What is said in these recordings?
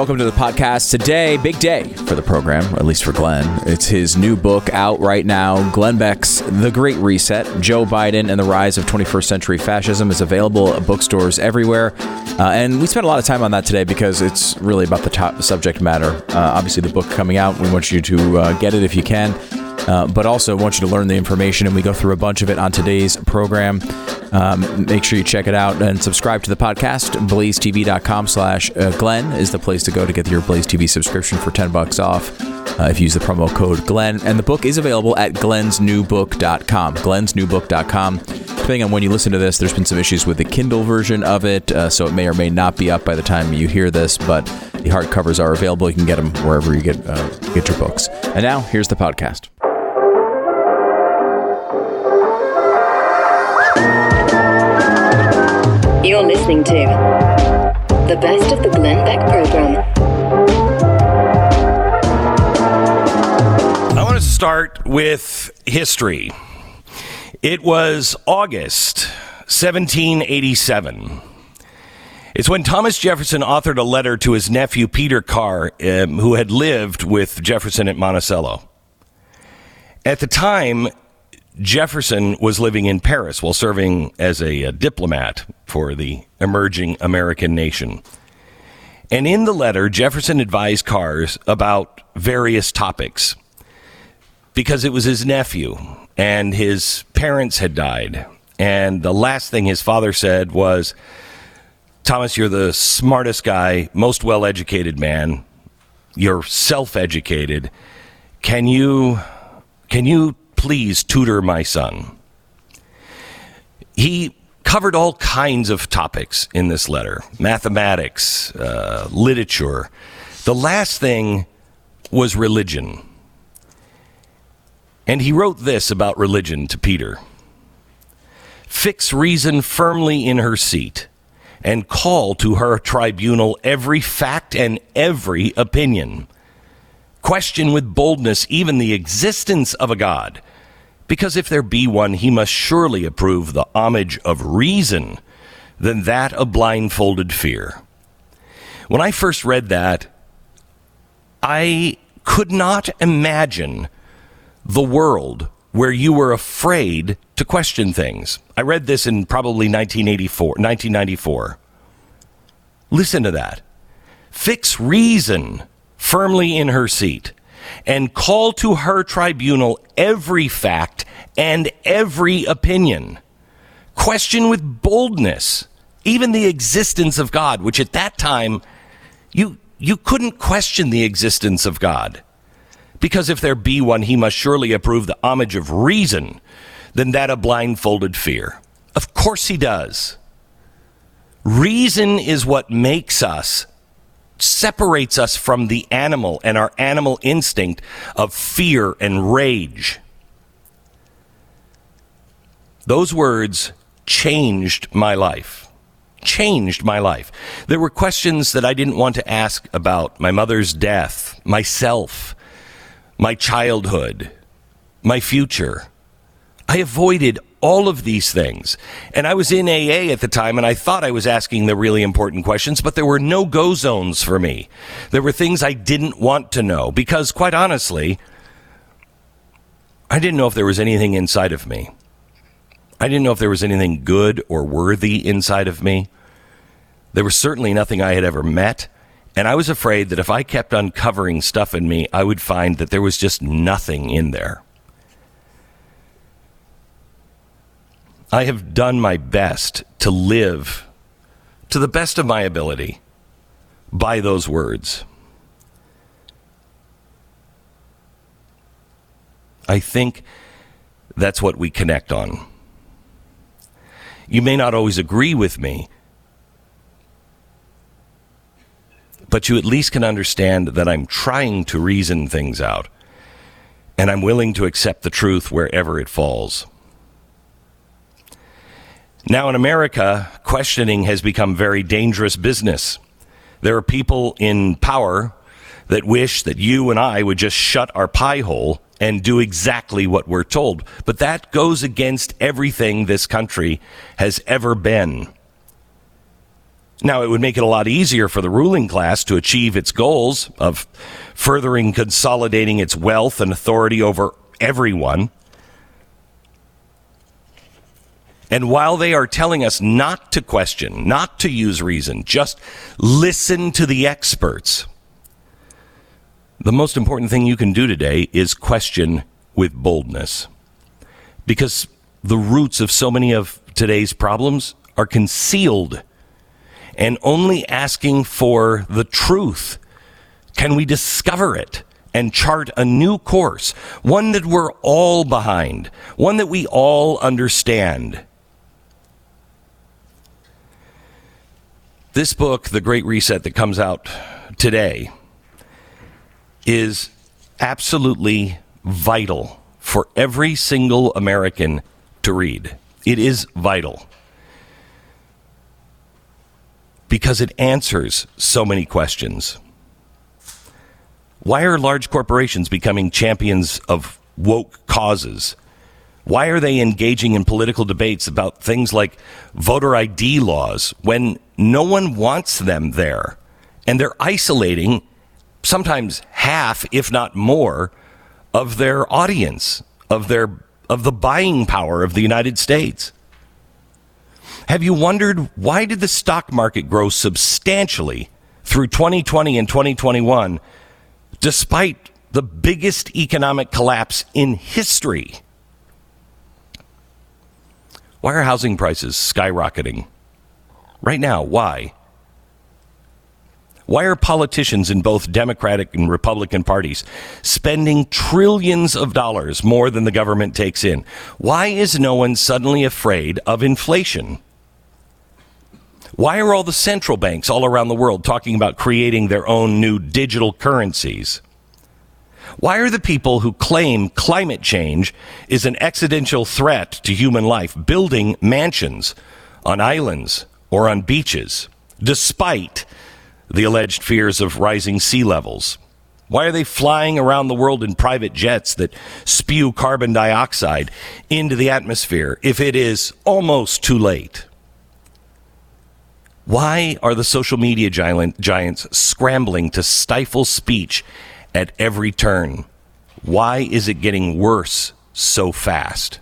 Welcome to the podcast today. Big day for the program, at least for Glenn. It's his new book out right now. Glenn Beck's The Great Reset Joe Biden and the Rise of 21st Century Fascism is available at bookstores everywhere. Uh, and we spent a lot of time on that today because it's really about the top subject matter. Uh, obviously, the book coming out, we want you to uh, get it if you can. Uh, but also want you to learn the information, and we go through a bunch of it on today's program. Um, make sure you check it out and subscribe to the podcast. BlazeTV.com slash uh, Glenn is the place to go to get your Blaze TV subscription for 10 bucks off uh, if you use the promo code Glenn. And the book is available at glensnewbook.com. Glensnewbook.com. Depending on when you listen to this, there's been some issues with the Kindle version of it, uh, so it may or may not be up by the time you hear this, but the hardcovers are available. You can get them wherever you get, uh, get your books. And now, here's the podcast. You're listening to the best of the Glenn Beck program. I want to start with history. It was August 1787. It's when Thomas Jefferson authored a letter to his nephew Peter Carr, um, who had lived with Jefferson at Monticello. At the time, Jefferson was living in Paris while serving as a, a, diplomat for the emerging American nation. And in the letter, Jefferson advised Carrs about various topics because it was his nephew and his parents had died. And the last thing his father said was, Thomas, you're the smartest guy, most well educated man. You're self educated. Can you, can you please tutor my son. He covered all kinds of topics in this letter mathematics, uh, literature. The last thing was religion. And he wrote this about religion to Peter Fix reason firmly in her seat and call to her tribunal every fact and every opinion. Question with boldness even the existence of a God because if there be one, he must surely approve the homage of reason than that of blindfolded fear. When I first read that, I could not imagine the world where you were afraid to question things. I read this in probably 1984, 1994. Listen to that. Fix reason firmly in her seat and call to her tribunal every fact and every opinion. Question with boldness even the existence of God, which at that time you you couldn't question the existence of God. Because if there be one, he must surely approve the homage of reason than that of blindfolded fear. Of course he does. Reason is what makes us separates us from the animal and our animal instinct of fear and rage. Those words changed my life. Changed my life. There were questions that I didn't want to ask about my mother's death, myself, my childhood, my future. I avoided all of these things. And I was in AA at the time and I thought I was asking the really important questions, but there were no go zones for me. There were things I didn't want to know because, quite honestly, I didn't know if there was anything inside of me. I didn't know if there was anything good or worthy inside of me. There was certainly nothing I had ever met. And I was afraid that if I kept uncovering stuff in me, I would find that there was just nothing in there. I have done my best to live to the best of my ability by those words. I think that's what we connect on. You may not always agree with me, but you at least can understand that I'm trying to reason things out, and I'm willing to accept the truth wherever it falls. Now, in America, questioning has become very dangerous business. There are people in power that wish that you and I would just shut our pie hole and do exactly what we're told. But that goes against everything this country has ever been. Now, it would make it a lot easier for the ruling class to achieve its goals of furthering consolidating its wealth and authority over everyone. And while they are telling us not to question, not to use reason, just listen to the experts, the most important thing you can do today is question with boldness. Because the roots of so many of today's problems are concealed and only asking for the truth can we discover it and chart a new course, one that we're all behind, one that we all understand. This book, The Great Reset, that comes out today, is absolutely vital for every single American to read. It is vital because it answers so many questions. Why are large corporations becoming champions of woke causes? Why are they engaging in political debates about things like voter ID laws when no one wants them there? And they're isolating sometimes half, if not more, of their audience, of their of the buying power of the United States. Have you wondered why did the stock market grow substantially through 2020 and 2021 despite the biggest economic collapse in history? Why are housing prices skyrocketing? Right now, why? Why are politicians in both Democratic and Republican parties spending trillions of dollars more than the government takes in? Why is no one suddenly afraid of inflation? Why are all the central banks all around the world talking about creating their own new digital currencies? Why are the people who claim climate change is an existential threat to human life building mansions on islands or on beaches, despite the alleged fears of rising sea levels? Why are they flying around the world in private jets that spew carbon dioxide into the atmosphere if it is almost too late? Why are the social media giants scrambling to stifle speech at every turn? Why is it getting worse so fast?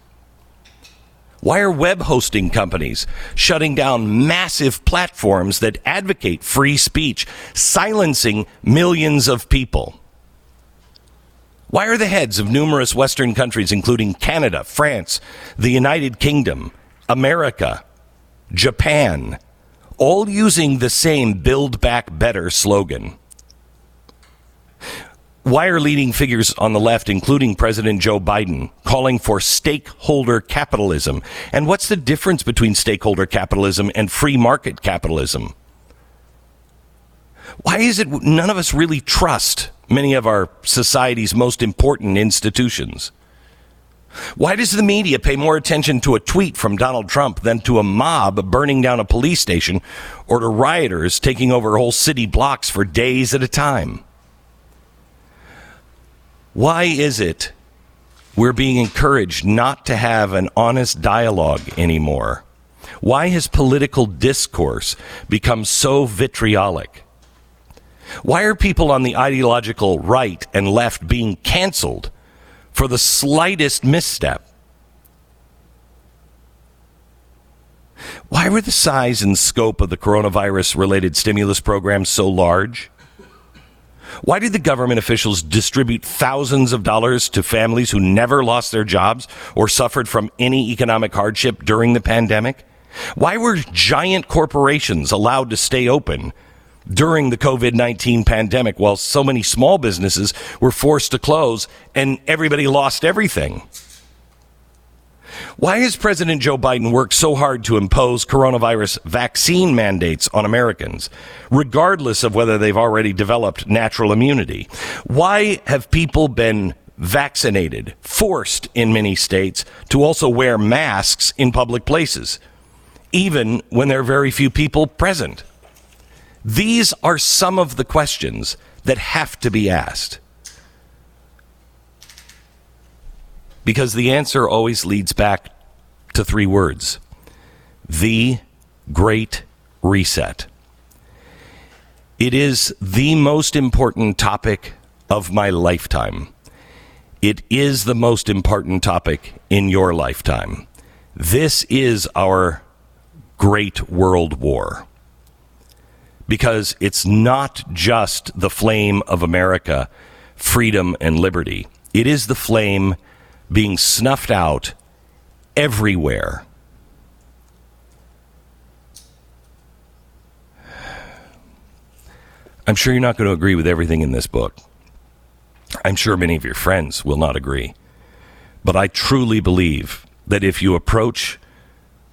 Why are web hosting companies shutting down massive platforms that advocate free speech, silencing millions of people? Why are the heads of numerous Western countries, including Canada, France, the United Kingdom, America, Japan, all using the same Build Back Better slogan. Why are leading figures on the left, including President Joe Biden, calling for stakeholder capitalism? And what's the difference between stakeholder capitalism and free market capitalism? Why is it none of us really trust many of our society's most important institutions? Why does the media pay more attention to a tweet from Donald Trump than to a mob burning down a police station or to rioters taking over whole city blocks for days at a time? Why is it we're being encouraged not to have an honest dialogue anymore? Why has political discourse become so vitriolic? Why are people on the ideological right and left being canceled for the slightest misstep. Why were the size and scope of the coronavirus related stimulus programs so large? Why did the government officials distribute thousands of dollars to families who never lost their jobs or suffered from any economic hardship during the pandemic? Why were giant corporations allowed to stay open during the COVID 19 pandemic while so many small businesses were forced to close and everybody lost everything. Why has President Joe Biden worked so hard to impose coronavirus vaccine mandates on Americans, regardless of whether they've already developed natural immunity? Why have people been vaccinated, forced in many states to also wear masks in public places, even when there are very few people present? These are some of the questions that have to be asked. Because the answer always leads back to three words the Great Reset. It is the most important topic of my lifetime. It is the most important topic in your lifetime. This is our great world war. Because it's not just the flame of America, freedom, and liberty. It is the flame being snuffed out everywhere. I'm sure you're not going to agree with everything in this book. I'm sure many of your friends will not agree. But I truly believe that if you approach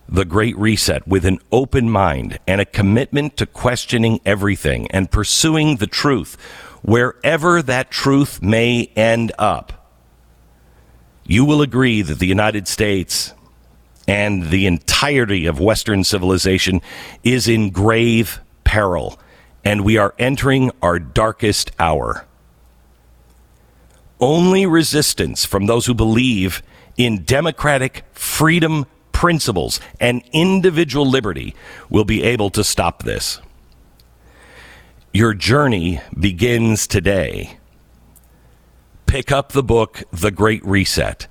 the Great Reset with an open mind and a commitment to questioning everything and pursuing the truth, wherever that truth may end up, you will agree that the United States and the entirety of Western civilization is in grave peril, and we are entering our darkest hour. Only resistance from those who believe in democratic freedom principles and individual liberty will be able to stop this. Your journey begins today. Pick up the book, The Great Reset.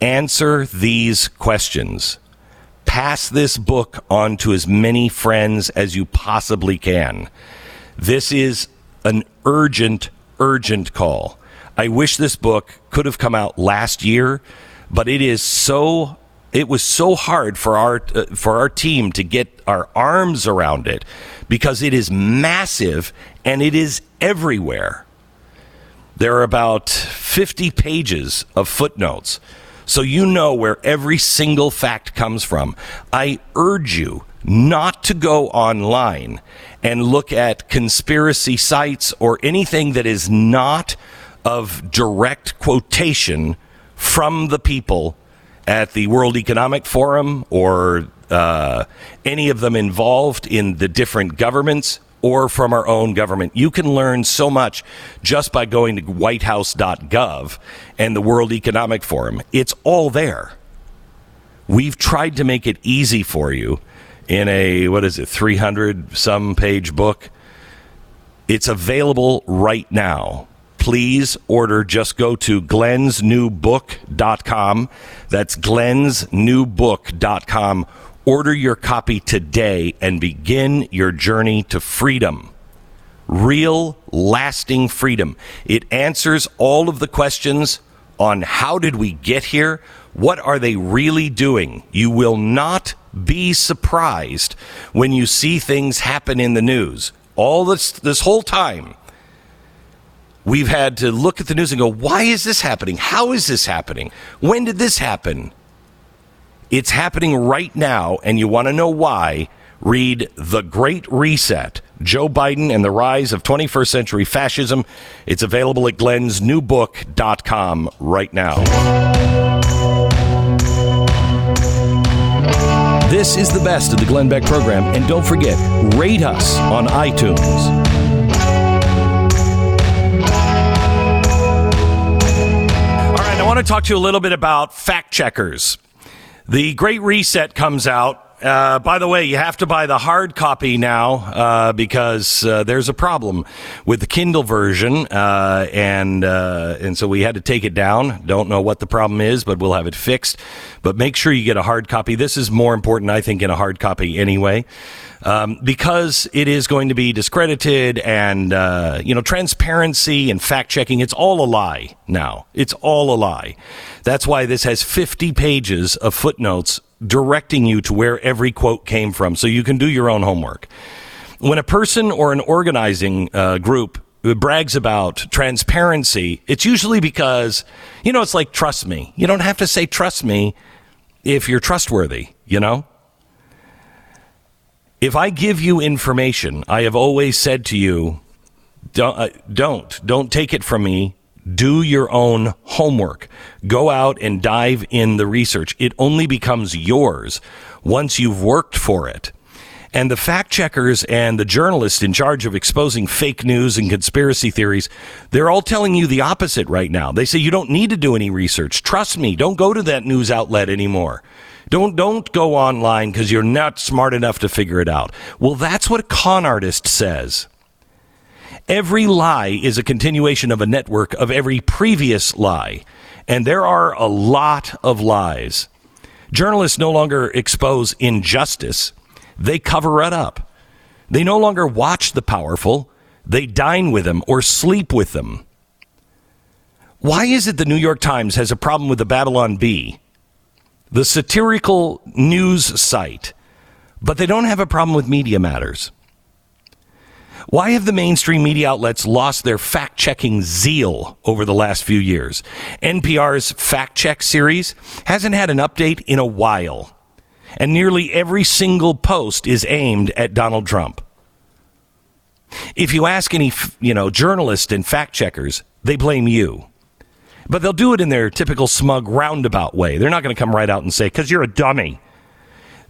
Answer these questions. Pass this book on to as many friends as you possibly can. This is an urgent, urgent call. I wish this book could have come out last year, but it is so it was so hard for our uh, for our team to get our arms around it because it is massive and it is everywhere. There are about 50 pages of footnotes. So you know where every single fact comes from. I urge you not to go online and look at conspiracy sites or anything that is not of direct quotation from the people at the World Economic Forum or uh, any of them involved in the different governments or from our own government. You can learn so much just by going to whitehouse.gov and the World Economic Forum. It's all there. We've tried to make it easy for you in a, what is it, 300 some page book. It's available right now please order. Just go to glensnewbook.com. That's glensnewbook.com. Order your copy today and begin your journey to freedom. Real, lasting freedom. It answers all of the questions on how did we get here? What are they really doing? You will not be surprised when you see things happen in the news. All this this whole time, We've had to look at the news and go, why is this happening? How is this happening? When did this happen? It's happening right now, and you want to know why? Read The Great Reset Joe Biden and the Rise of 21st Century Fascism. It's available at glensnewbook.com right now. This is the best of the Glenn Beck program, and don't forget, rate us on iTunes. All right, I want to talk to you a little bit about fact checkers. The Great Reset comes out. Uh, by the way, you have to buy the hard copy now uh, because uh, there's a problem with the Kindle version, uh, and uh, and so we had to take it down. Don't know what the problem is, but we'll have it fixed. But make sure you get a hard copy. This is more important, I think, in a hard copy anyway um, because it is going to be discredited and uh, you know transparency and fact checking. It's all a lie now. It's all a lie. That's why this has 50 pages of footnotes directing you to where every quote came from, so you can do your own homework. When a person or an organizing uh, group brags about transparency, it's usually because, you know, it's like trust me. You don't have to say trust me if you're trustworthy, you know? If I give you information, I have always said to you, don't, uh, don't, don't take it from me. Do your own homework. Go out and dive in the research. It only becomes yours once you've worked for it. And the fact checkers and the journalists in charge of exposing fake news and conspiracy theories, they're all telling you the opposite right now. They say you don't need to do any research. Trust me, don't go to that news outlet anymore. Don't don't go online because you're not smart enough to figure it out. Well, that's what a con artist says. Every lie is a continuation of a network of every previous lie. And there are a lot of lies. Journalists no longer expose injustice, they cover it up. They no longer watch the powerful, they dine with them or sleep with them. Why is it the New York Times has a problem with the Babylon Bee, the satirical news site, but they don't have a problem with Media Matters? Why have the mainstream media outlets lost their fact checking zeal over the last few years? NPR's Fact Check series hasn't had an update in a while, and nearly every single post is aimed at Donald Trump. If you ask any, you know, journalists and fact checkers, they blame you. But they'll do it in their typical smug roundabout way. They're not going to come right out and say, because you're a dummy.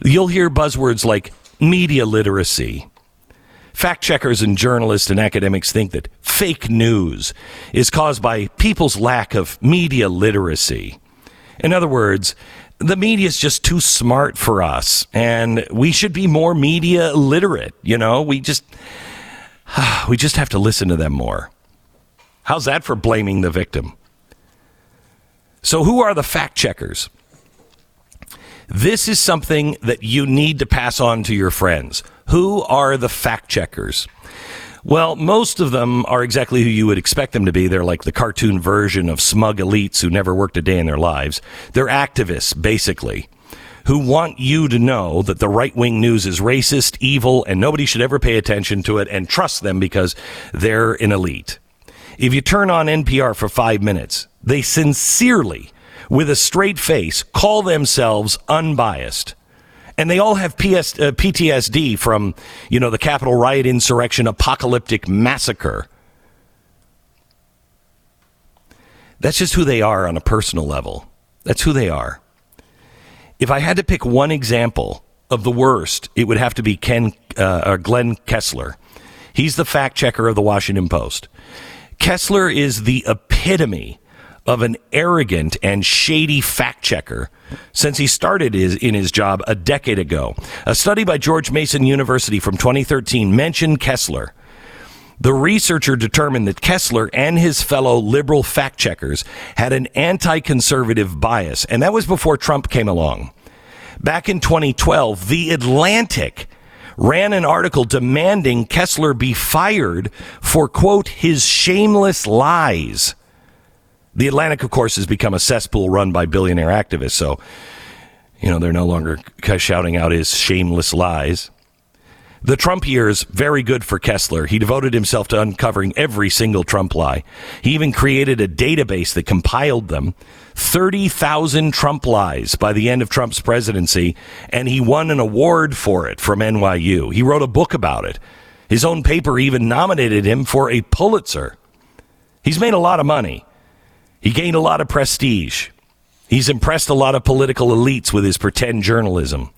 You'll hear buzzwords like media literacy, Fact checkers and journalists and academics think that fake news is caused by people's lack of media literacy. In other words, the media is just too smart for us, and we should be more media literate. You know, we just we just have to listen to them more. How's that for blaming the victim? So, who are the fact checkers? This is something that you need to pass on to your friends. Who are the fact checkers? Well, most of them are exactly who you would expect them to be. They're like the cartoon version of smug elites who never worked a day in their lives. They're activists, basically, who want you to know that the right wing news is racist, evil, and nobody should ever pay attention to it and trust them because they're an elite. If you turn on NPR for five minutes, they sincerely, with a straight face, call themselves unbiased and they all have PS, uh, PTSD from, you know, the Capitol riot insurrection apocalyptic massacre. That's just who they are on a personal level. That's who they are. If I had to pick one example of the worst, it would have to be Ken uh, or Glenn Kessler. He's the fact checker of the Washington Post. Kessler is the epitome of an arrogant and shady fact checker since he started his, in his job a decade ago. A study by George Mason University from 2013 mentioned Kessler. The researcher determined that Kessler and his fellow liberal fact checkers had an anti conservative bias, and that was before Trump came along. Back in 2012, The Atlantic ran an article demanding Kessler be fired for, quote, his shameless lies. The Atlantic, of course, has become a cesspool run by billionaire activists. So, you know, they're no longer shouting out his shameless lies. The Trump years, very good for Kessler. He devoted himself to uncovering every single Trump lie. He even created a database that compiled them 30,000 Trump lies by the end of Trump's presidency, and he won an award for it from NYU. He wrote a book about it. His own paper even nominated him for a Pulitzer. He's made a lot of money. He gained a lot of prestige. He's impressed a lot of political elites with his pretend journalism.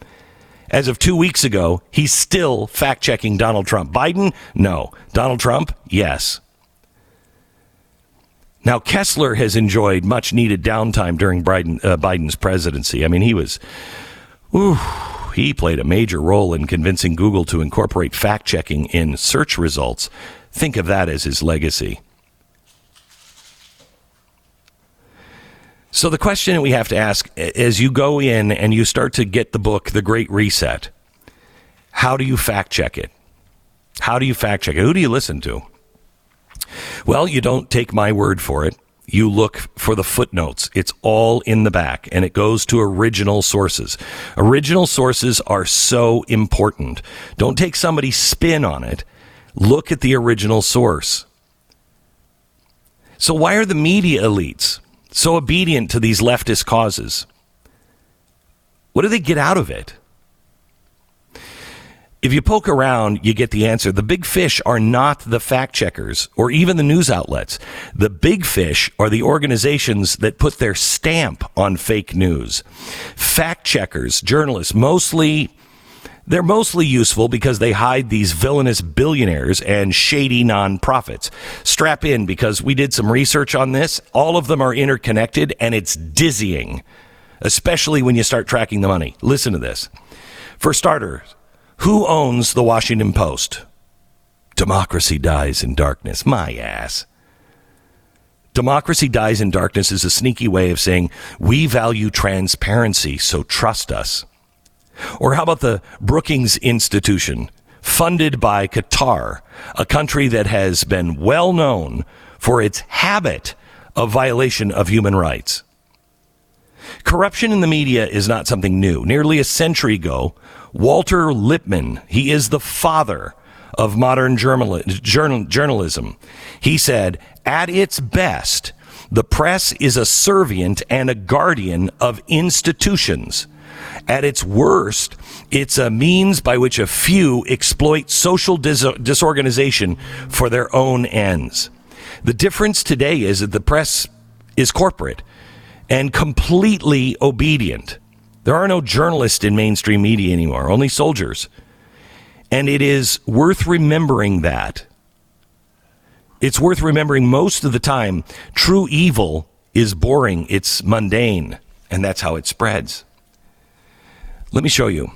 As of two weeks ago, he's still fact checking Donald Trump. Biden? No. Donald Trump? Yes. Now, Kessler has enjoyed much needed downtime during Biden, uh, Biden's presidency. I mean, he was, ooh, he played a major role in convincing Google to incorporate fact checking in search results. Think of that as his legacy. So the question that we have to ask as you go in and you start to get the book, The Great Reset, how do you fact check it? How do you fact check it? Who do you listen to? Well, you don't take my word for it. You look for the footnotes. It's all in the back and it goes to original sources. Original sources are so important. Don't take somebody's spin on it. Look at the original source. So why are the media elites so obedient to these leftist causes? What do they get out of it? If you poke around, you get the answer. The big fish are not the fact checkers or even the news outlets. The big fish are the organizations that put their stamp on fake news. Fact checkers, journalists, mostly they're mostly useful because they hide these villainous billionaires and shady nonprofits. Strap in because we did some research on this. All of them are interconnected and it's dizzying, especially when you start tracking the money. Listen to this. For starters, who owns the Washington Post? Democracy dies in darkness. My ass. Democracy dies in darkness is a sneaky way of saying we value transparency, so trust us. Or how about the Brookings Institution, funded by Qatar, a country that has been well known for its habit of violation of human rights? Corruption in the media is not something new. Nearly a century ago, Walter Lippmann, he is the father of modern journal, journal, journalism. He said, at its best, the press is a servant and a guardian of institutions. At its worst, it's a means by which a few exploit social dis- disorganization for their own ends. The difference today is that the press is corporate and completely obedient. There are no journalists in mainstream media anymore, only soldiers. And it is worth remembering that. It's worth remembering most of the time true evil is boring, it's mundane, and that's how it spreads. Let me show you.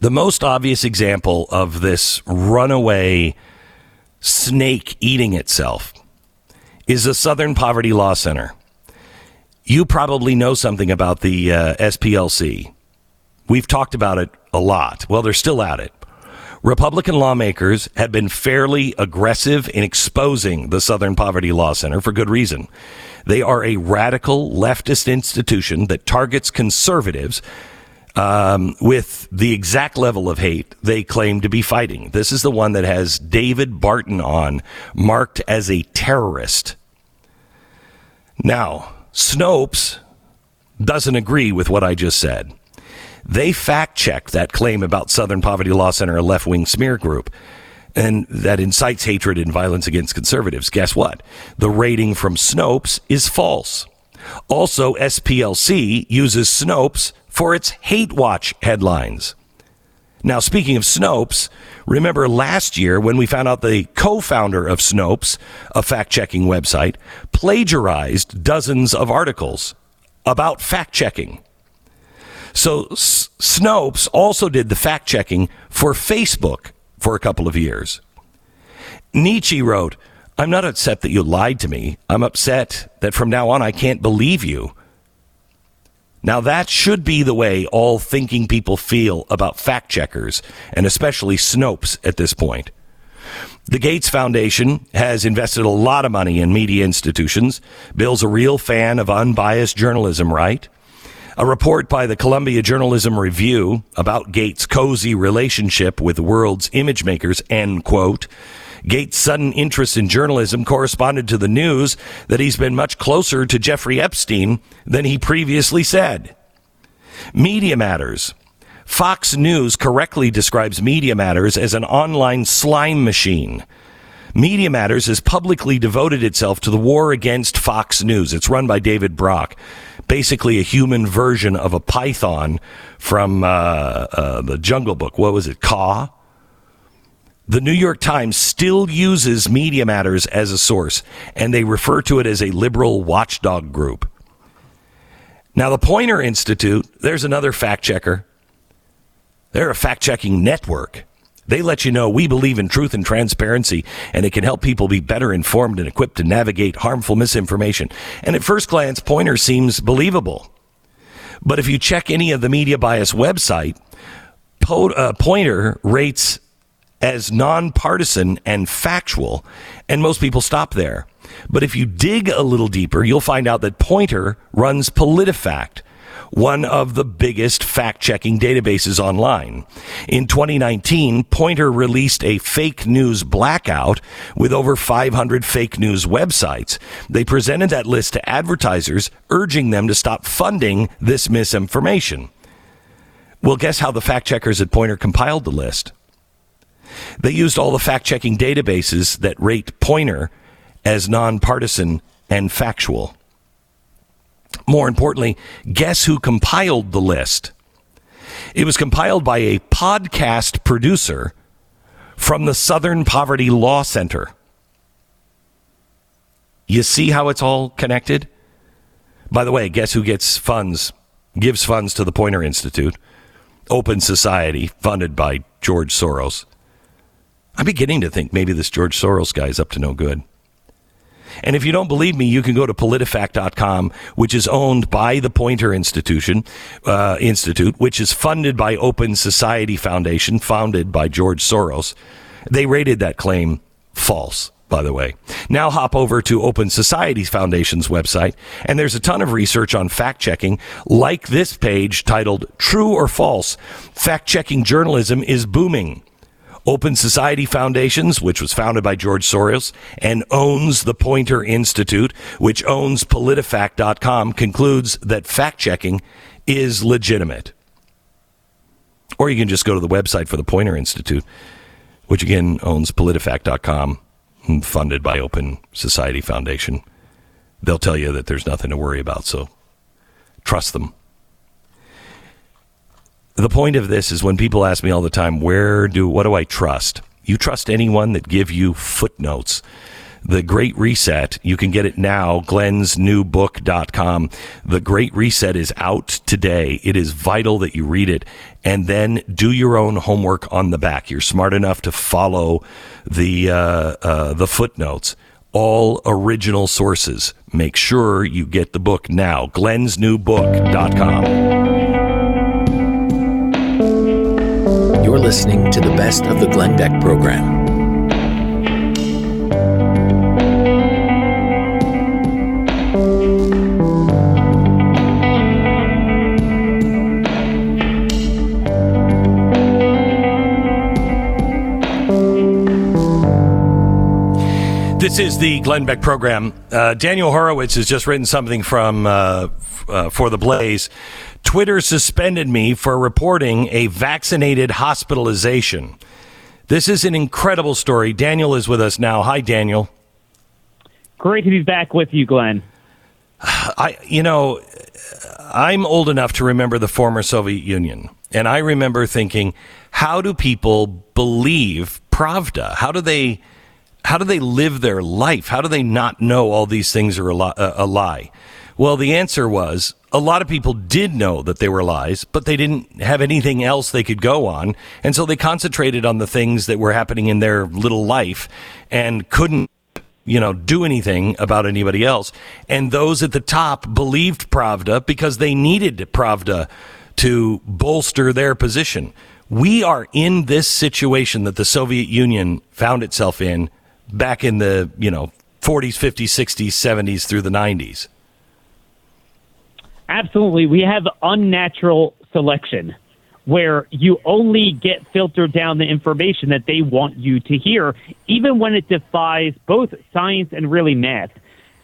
The most obvious example of this runaway snake eating itself is the Southern Poverty Law Center. You probably know something about the uh, SPLC. We've talked about it a lot. Well, they're still at it. Republican lawmakers have been fairly aggressive in exposing the Southern Poverty Law Center for good reason. They are a radical leftist institution that targets conservatives um, with the exact level of hate they claim to be fighting. This is the one that has David Barton on, marked as a terrorist. Now, Snopes doesn't agree with what I just said. They fact checked that claim about Southern Poverty Law Center, a left wing smear group, and that incites hatred and violence against conservatives. Guess what? The rating from Snopes is false. Also, SPLC uses Snopes for its hate watch headlines. Now, speaking of Snopes, remember last year when we found out the co founder of Snopes, a fact checking website, plagiarized dozens of articles about fact checking. So S- Snopes also did the fact checking for Facebook for a couple of years. Nietzsche wrote, I'm not upset that you lied to me. I'm upset that from now on I can't believe you. Now, that should be the way all thinking people feel about fact checkers, and especially Snopes at this point. The Gates Foundation has invested a lot of money in media institutions. Bill's a real fan of unbiased journalism, right? A report by the Columbia Journalism Review about Gates' cozy relationship with the world's image makers, end quote. Gates' sudden interest in journalism corresponded to the news that he's been much closer to Jeffrey Epstein than he previously said. Media Matters. Fox News correctly describes Media Matters as an online slime machine. Media Matters has publicly devoted itself to the war against Fox News. It's run by David Brock basically a human version of a python from uh, uh, the Jungle Book. What was it? Kaa. The New York Times still uses Media Matters as a source, and they refer to it as a liberal watchdog group. Now, the Poynter Institute, there's another fact checker. They're a fact checking network. They let you know we believe in truth and transparency, and it can help people be better informed and equipped to navigate harmful misinformation. And at first glance, Poynter seems believable. But if you check any of the Media Bias website, uh, Poynter rates as nonpartisan and factual, and most people stop there. But if you dig a little deeper, you'll find out that Poynter runs PolitiFact, one of the biggest fact checking databases online. In 2019, Poynter released a fake news blackout with over 500 fake news websites. They presented that list to advertisers, urging them to stop funding this misinformation. Well, guess how the fact checkers at Poynter compiled the list? They used all the fact checking databases that rate Poynter as nonpartisan and factual. More importantly, guess who compiled the list? It was compiled by a podcast producer from the Southern Poverty Law Center. You see how it's all connected? By the way, guess who gets funds, gives funds to the Poynter Institute? Open Society, funded by George Soros. I'm beginning to think maybe this George Soros guy's up to no good. And if you don't believe me, you can go to politifact.com, which is owned by the Poynter Institution, uh, Institute, which is funded by Open Society Foundation, founded by George Soros. They rated that claim false by the way. Now hop over to Open Society Foundation's website, and there's a ton of research on fact checking, like this page titled True or False Fact Checking Journalism is Booming. Open Society Foundations, which was founded by George Soros and owns the Poynter Institute, which owns PolitiFact.com, concludes that fact checking is legitimate. Or you can just go to the website for the Poynter Institute, which again owns PolitiFact.com, funded by Open Society Foundation. They'll tell you that there's nothing to worry about, so trust them the point of this is when people ask me all the time, where do, what do I trust? You trust anyone that give you footnotes. The Great Reset, you can get it now, glensnewbook.com. The Great Reset is out today. It is vital that you read it and then do your own homework on the back. You're smart enough to follow the, uh, uh, the footnotes. All original sources. Make sure you get the book now, glensnewbook.com. You're listening to the best of the Glenn Beck program. This is the Glenn Beck program. Uh, Daniel Horowitz has just written something from uh, uh, for the Blaze Twitter suspended me for reporting a vaccinated hospitalization. This is an incredible story. Daniel is with us now. Hi, Daniel. Great to be back with you, Glenn. I, you know, I'm old enough to remember the former Soviet Union, and I remember thinking, how do people believe Pravda? How do they, how do they live their life? How do they not know all these things are a, li- uh, a lie? Well, the answer was a lot of people did know that they were lies, but they didn't have anything else they could go on. And so they concentrated on the things that were happening in their little life and couldn't, you know, do anything about anybody else. And those at the top believed Pravda because they needed Pravda to bolster their position. We are in this situation that the Soviet Union found itself in back in the, you know, 40s, 50s, 60s, 70s through the 90s. Absolutely. We have unnatural selection where you only get filtered down the information that they want you to hear, even when it defies both science and really math.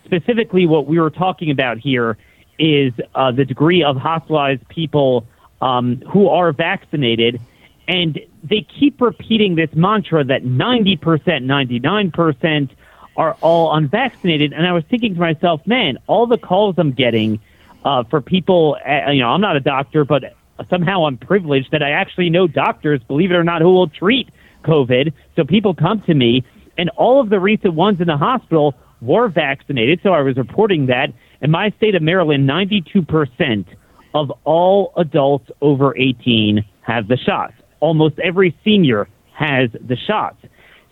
Specifically, what we were talking about here is uh, the degree of hospitalized people um, who are vaccinated. And they keep repeating this mantra that 90%, 99% are all unvaccinated. And I was thinking to myself, man, all the calls I'm getting – uh, for people, uh, you know, I'm not a doctor, but somehow I'm privileged that I actually know doctors, believe it or not, who will treat COVID. So people come to me, and all of the recent ones in the hospital were vaccinated. So I was reporting that. In my state of Maryland, 92% of all adults over 18 have the shots. Almost every senior has the shots.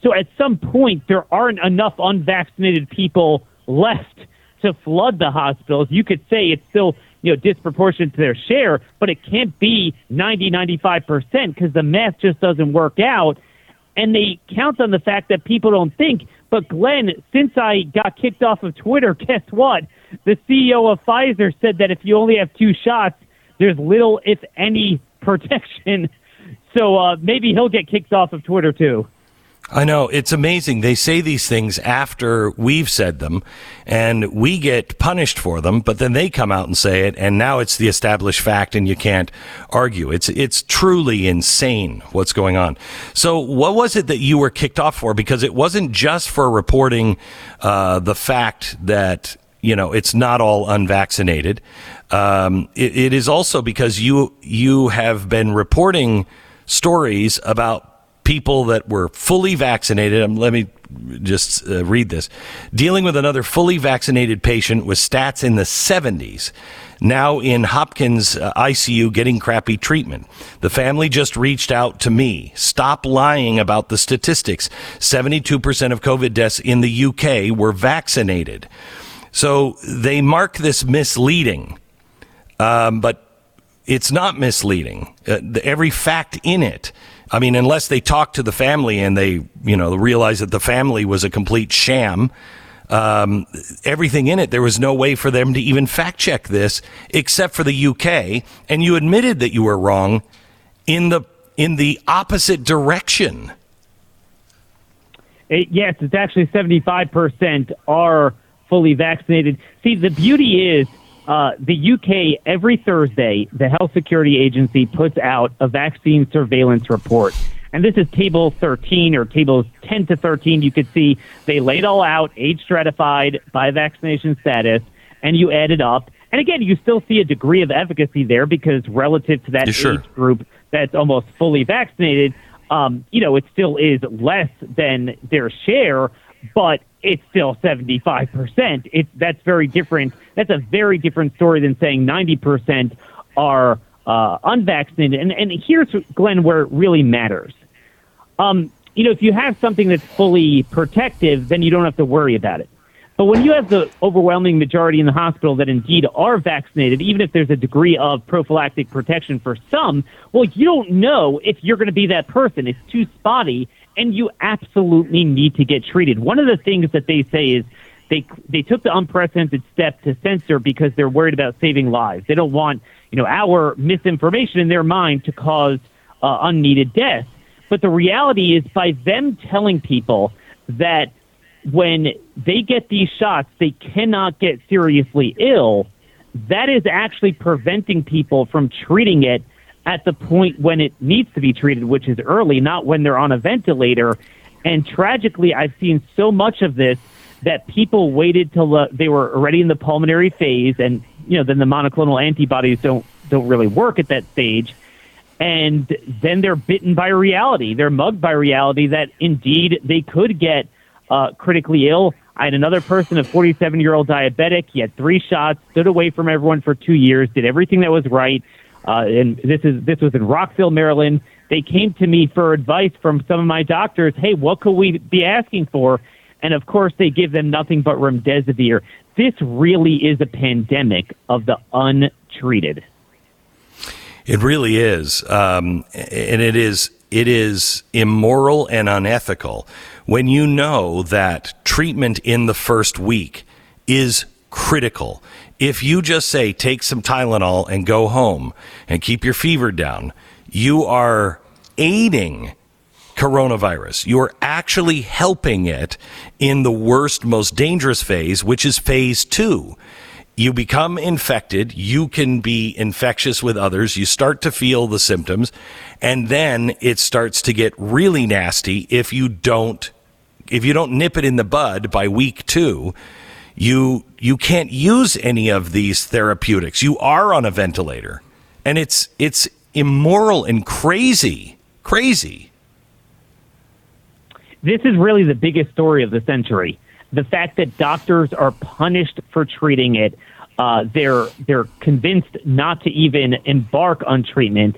So at some point, there aren't enough unvaccinated people left to flood the hospitals. You could say it's still you know disproportionate to their share, but it can't be 90, 95 percent because the math just doesn't work out. And they count on the fact that people don't think. But Glenn, since I got kicked off of Twitter, guess what? The CEO of Pfizer said that if you only have two shots, there's little, if any, protection. So uh, maybe he'll get kicked off of Twitter too. I know. It's amazing. They say these things after we've said them and we get punished for them, but then they come out and say it and now it's the established fact and you can't argue. It's, it's truly insane what's going on. So what was it that you were kicked off for? Because it wasn't just for reporting, uh, the fact that, you know, it's not all unvaccinated. Um, it, it is also because you, you have been reporting stories about people that were fully vaccinated. Um, let me just uh, read this. Dealing with another fully vaccinated patient with stats in the 70s, now in Hopkins uh, ICU getting crappy treatment. The family just reached out to me. Stop lying about the statistics. 72% of COVID deaths in the UK were vaccinated. So they mark this misleading, um, but it's not misleading. Uh, the, every fact in it. I mean, unless they talk to the family and they, you know, realize that the family was a complete sham. Um, everything in it, there was no way for them to even fact check this, except for the UK. And you admitted that you were wrong in the in the opposite direction. It, yes, it's actually 75% are fully vaccinated. See, the beauty is uh, the UK, every Thursday, the Health Security Agency puts out a vaccine surveillance report. And this is table 13 or tables 10 to 13. You could see they laid all out, age stratified by vaccination status, and you add it up. And again, you still see a degree of efficacy there because relative to that Yeah, sure. age group that's almost fully vaccinated, um, you know, it still is less than their share, but it's still 75%. It's, that's very different. That's a very different story than saying 90% are uh, unvaccinated. And, and here's, Glenn, where it really matters. Um, you know, if you have something that's fully protective, then you don't have to worry about it. But when you have the overwhelming majority in the hospital that indeed are vaccinated, even if there's a degree of prophylactic protection for some, well, you don't know if you're going to be that person. It's too spotty, and you absolutely need to get treated. One of the things that they say is they they took the unprecedented step to censor because they're worried about saving lives. They don't want you know our misinformation in their mind to cause uh, unneeded death. But the reality is, by them telling people that when they get these shots, they cannot get seriously ill, that is actually preventing people from treating it at the point when it needs to be treated, which is early, not when they're on a ventilator. And tragically, I've seen so much of this that people waited till uh, they were already in the pulmonary phase, and you know, then the monoclonal antibodies don't don't really work at that stage and then they're bitten by reality. They're mugged by reality that indeed they could get uh, critically ill. I had another person, a 47 year old diabetic. He had three shots, stood away from everyone for two years, did everything that was right. Uh, and this is this was in Rockville, Maryland. They came to me for advice from some of my doctors. Hey, what could we be asking for? And of course, they give them nothing but remdesivir. This really is a pandemic of the untreated. It really is, um, and it is it is immoral and unethical when you know that treatment in the first week is critical. If you just say take some Tylenol and go home and keep your fever down, you are aiding coronavirus. You're actually helping it in the worst, most dangerous phase, which is phase two. You become infected, you can be infectious with others, you start to feel the symptoms, and then it starts to get really nasty if you don't if you don't nip it in the bud by week 2, you you can't use any of these therapeutics. You are on a ventilator. And it's it's immoral and crazy. Crazy. This is really the biggest story of the century. The fact that doctors are punished for treating it. Uh, they're they're convinced not to even embark on treatment,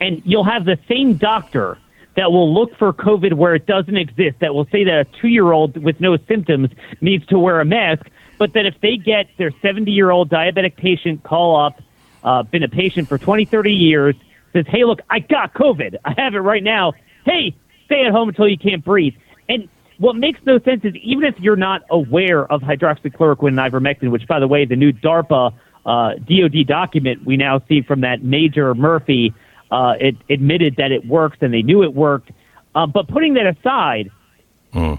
and you'll have the same doctor that will look for COVID where it doesn't exist. That will say that a two-year-old with no symptoms needs to wear a mask, but that if they get their 70-year-old diabetic patient call up, uh, been a patient for 20, 30 years, says, "Hey, look, I got COVID. I have it right now. Hey, stay at home until you can't breathe." And what makes no sense is even if you're not aware of hydroxychloroquine and ivermectin, which, by the way, the new DARPA uh, DoD document we now see from that Major Murphy, uh, it admitted that it works and they knew it worked. Uh, but putting that aside,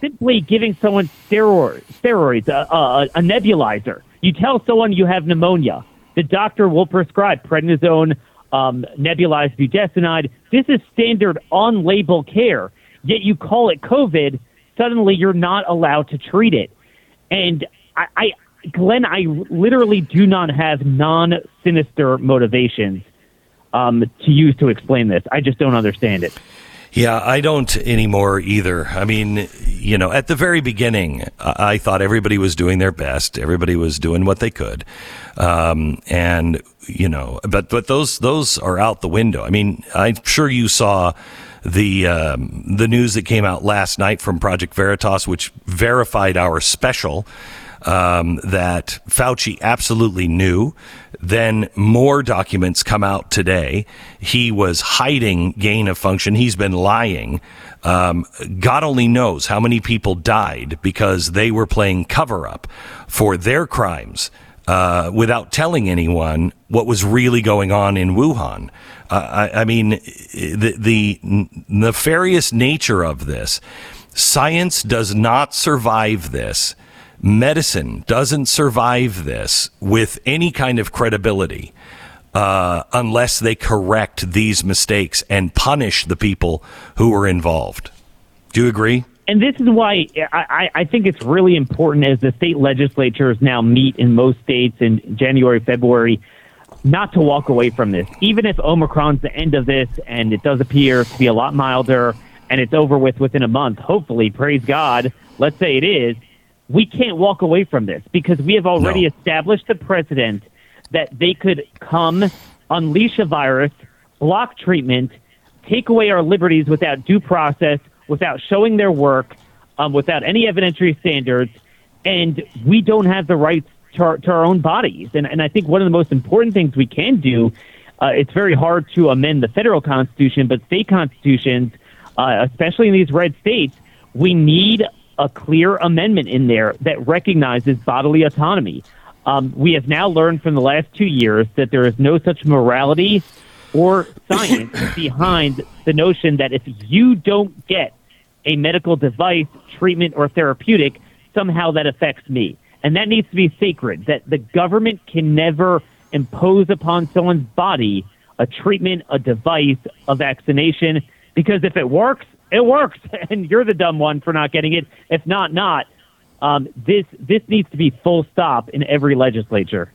simply giving someone steroid, steroids, a, a, a nebulizer, you tell someone you have pneumonia, the doctor will prescribe prednisone, um, nebulized budesonide. This is standard on-label care. Yet you call it COVID suddenly you're not allowed to treat it. And I, I Glenn, I literally do not have non sinister motivations um, to use to explain this. I just don't understand it. Yeah, I don't anymore either. I mean, you know, at the very beginning, I thought everybody was doing their best. Everybody was doing what they could, um, and you know, but but those those are out the window. I mean, I'm sure you saw the um, the news that came out last night from Project Veritas, which verified our special um, that Fauci absolutely knew. Then more documents come out today. He was hiding gain of function. He's been lying. Um, God only knows how many people died because they were playing cover up for their crimes. Uh, without telling anyone what was really going on in Wuhan. Uh, I, I mean, the, the nefarious nature of this. Science does not survive this. Medicine doesn't survive this with any kind of credibility uh, unless they correct these mistakes and punish the people who were involved. Do you agree? and this is why I, I think it's really important as the state legislatures now meet in most states in January, February, not to walk away from this. Even if Omicron's the end of this and it does appear to be a lot milder and it's over with within a month, hopefully, praise God, let's say it is, we can't walk away from this because we have already No. established the precedent that they could come, unleash a virus, block treatment, take away our liberties without due process, without showing their work, um, without any evidentiary standards, and we don't have the rights to our, to our own bodies. And, and I think one of the most important things we can do, uh, it's very hard to amend the federal constitution, but state constitutions, uh, especially in these red states, we need a clear amendment in there that recognizes bodily autonomy. Um, we have now learned from the last two years that there is no such morality or science behind the notion that if you don't get a medical device, treatment, or therapeutic, somehow that affects me. And that needs to be sacred, that the government can never impose upon someone's body a treatment, a device, a vaccination, because if it works, it works, and you're the dumb one for not getting it. If not, not. Um, this this needs to be full stop in every legislature.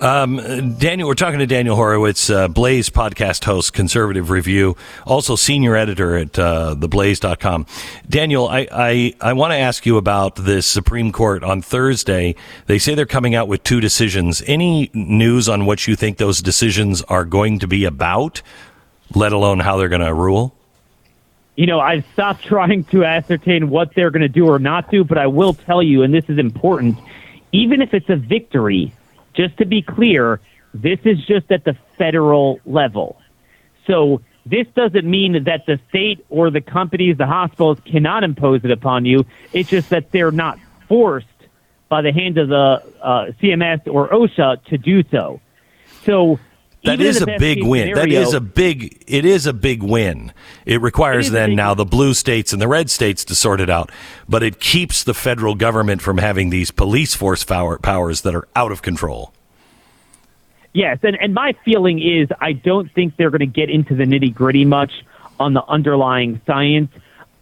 Um, Daniel, we're talking to Daniel Horowitz, uh, Blaze podcast host, Conservative Review, also senior editor at uh, theblaze.com. Daniel, I, I, I want to ask you about this Supreme Court on Thursday. They say they're coming out with two decisions. Any news on what you think those decisions are going to be about, let alone how they're going to rule? You know, I've stopped trying to ascertain what they're going to do or not do, but I will tell you, and this is important, even if it's a victory, just to be clear, this is just at the federal level. So this doesn't mean that the state or the companies, the hospitals cannot impose it upon you. It's just that they're not forced by the hand of the uh, CMS or OSHA to do so. So That is a big win. That scenario- is a big. It is a big win. It requires It then now win. the blue states and the red states to sort it out, but it keeps the federal government from having these police force power, powers that are out of control. Yes, and, and my feeling is I don't think they're going to get into the nitty gritty much on the underlying science.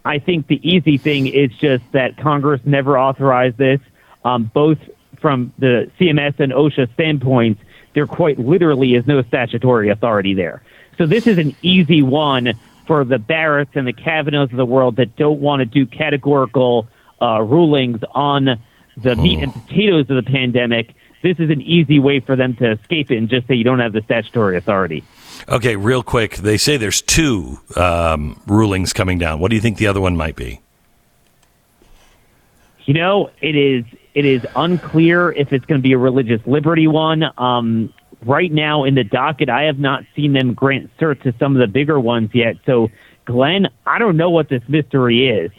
I think the easy thing is just that Congress never authorized this, um, both from the CMS and OSHA standpoints. There quite literally is no statutory authority there. So this is an easy one for the Barretts and the Kavanaughs of the world that don't want to do categorical uh, rulings on the meat and potatoes of the pandemic. This is an easy way for them to escape it and just say you don't have the statutory authority. Okay, real quick. They say there's two um, rulings coming down. What do you think the other one might be? You know, it is it is unclear if it's going to be a religious liberty one. Um, right now in the docket, I have not seen them grant cert to some of the bigger ones yet. So, Glenn, I don't know what this mystery is,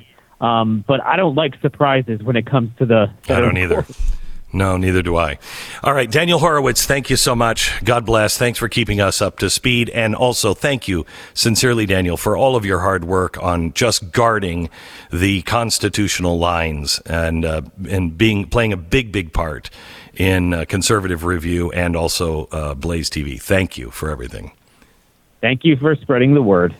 um, but I don't like surprises when it comes to the. I don't either. No, neither do I. All right, Daniel Horowitz, thank you so much. God bless. Thanks for keeping us up to speed. And also, thank you, sincerely, Daniel, for all of your hard work on just guarding the constitutional lines and, uh, and being, playing a big, big part in uh, conservative review and also uh, Blaze TV. Thank you for everything. Thank you for spreading the word.